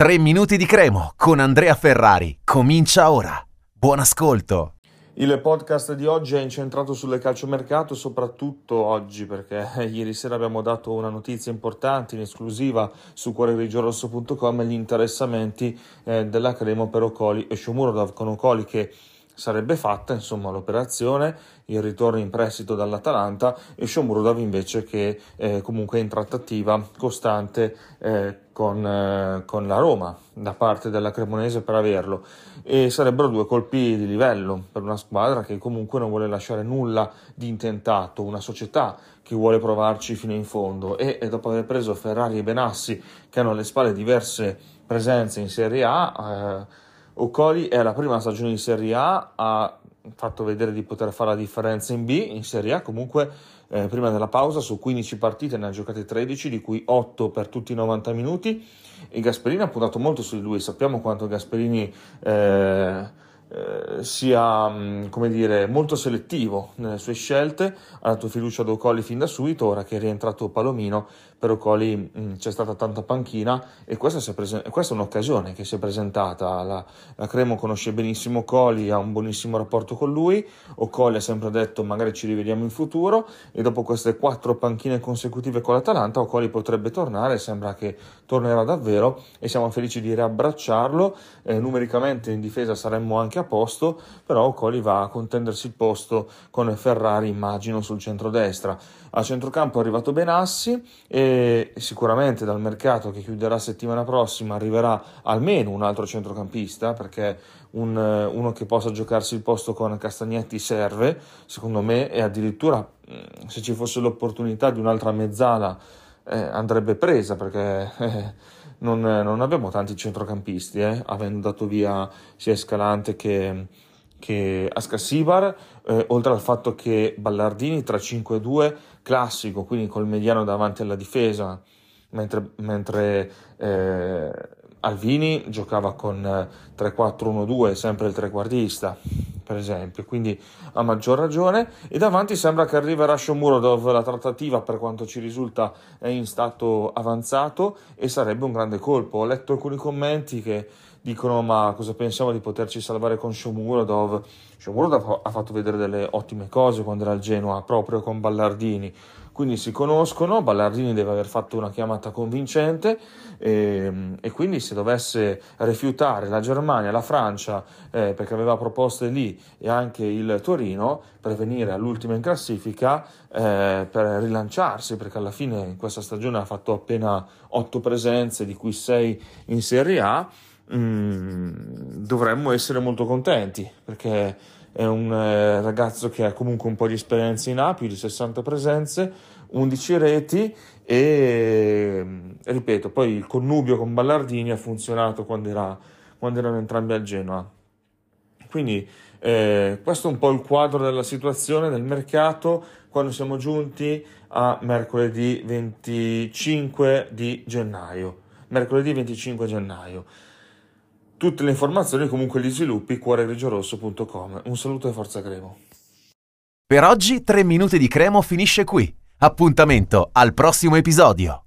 3 minuti di cremo con Andrea Ferrari. Comincia ora. Buon ascolto. Il podcast di oggi è incentrato sul calciomercato, soprattutto oggi perché ieri sera abbiamo dato una notizia importante in esclusiva su cuoregrigioorosso.com gli interessamenti eh, della Cremo per Ocoli e Shomurodov con Ocoli che sarebbe fatta insomma l'operazione, il ritorno in prestito dall'Atalanta e Shomurodov invece che eh, comunque è in trattativa costante eh, con, eh, con, la Roma da parte della Cremonese per averlo. E sarebbero due colpi di livello per una squadra che comunque non vuole lasciare nulla di intentato, una società che vuole provarci fino in fondo. E, e dopo aver preso Ferrari e Benassi che hanno alle spalle diverse presenze in Serie A eh, Ocoli è la prima stagione in Serie A, ha fatto vedere di poter fare la differenza in B, in Serie A. Comunque eh, prima della pausa su 15 partite ne ha giocate 13, di cui 8 per tutti i 90 minuti. E Gasperini ha puntato molto su di lui, sappiamo quanto Gasperini... Eh, eh, sia mm, come dire, molto selettivo nelle sue scelte, ha dato fiducia ad Ocoli fin da subito, ora che è rientrato Palomino, per Ocoli mh, mm, c'è stata tanta panchina e questa, presen- questa, è un'occasione che si è presentata, la, la Cremo conosce benissimo Ocoli, ha un buonissimo rapporto con lui, Ocoli ha sempre detto magari ci rivediamo in futuro e dopo queste quattro panchine consecutive con l'Atalanta Ocoli potrebbe tornare, sembra che tornerà davvero e siamo felici di riabbracciarlo, eh, numericamente in difesa saremmo anche a posto, però Ocoli va a contendersi il posto con Ferrari, immagino, sul centro-destra. A centrocampo è arrivato Benassi e sicuramente dal mercato che chiuderà settimana prossima arriverà almeno un altro centrocampista, perché un, uno che possa giocarsi il posto con Castagnetti serve, secondo me, e addirittura mm, se ci fosse l'opportunità di un'altra mezzala eh, andrebbe presa, perché... Eh, non, non abbiamo tanti centrocampisti, eh, avendo dato via sia Escalante che, che Ascasibar, eh, oltre al fatto che Ballardini tra 5-2 classico, quindi col mediano davanti alla difesa, mentre, mentre eh, Alvini giocava con 3-4-1-2, sempre il trequartista per esempio, quindi a maggior ragione. E davanti sembra che arriverà Shomurodov, la trattativa per quanto ci risulta è in stato avanzato e sarebbe un grande colpo. Ho letto alcuni commenti che dicono ma cosa pensiamo di poterci salvare con Shomurodov? Shomurodov ha fatto vedere delle ottime cose quando era al Genoa, proprio con Ballardini quindi si conoscono, Ballardini deve aver fatto una chiamata convincente e, ehm, e quindi se dovesse rifiutare la Germania, la Francia, eh, perché aveva proposte lì e anche il Torino per venire all'ultima in classifica, eh, per rilanciarsi, perché alla fine in questa stagione ha fatto appena 8 presenze, di cui 6 in Serie A, mm, dovremmo essere molto contenti perché è un eh, ragazzo che ha comunque un po' di esperienza in A, più di 60 presenze, 11 reti e ripeto, poi il connubio con Ballardini ha funzionato quando, era, quando erano entrambi al Genoa. Quindi eh, questo è un po' il quadro della situazione del mercato quando siamo giunti a mercoledì 25 di gennaio. Mercoledì 25 gennaio. Tutte le informazioni comunque gli sviluppi cuoregrigiorosso.com. Un saluto e forza Cremo. Per oggi 3 minuti di Cremo finisce qui. Appuntamento al prossimo episodio.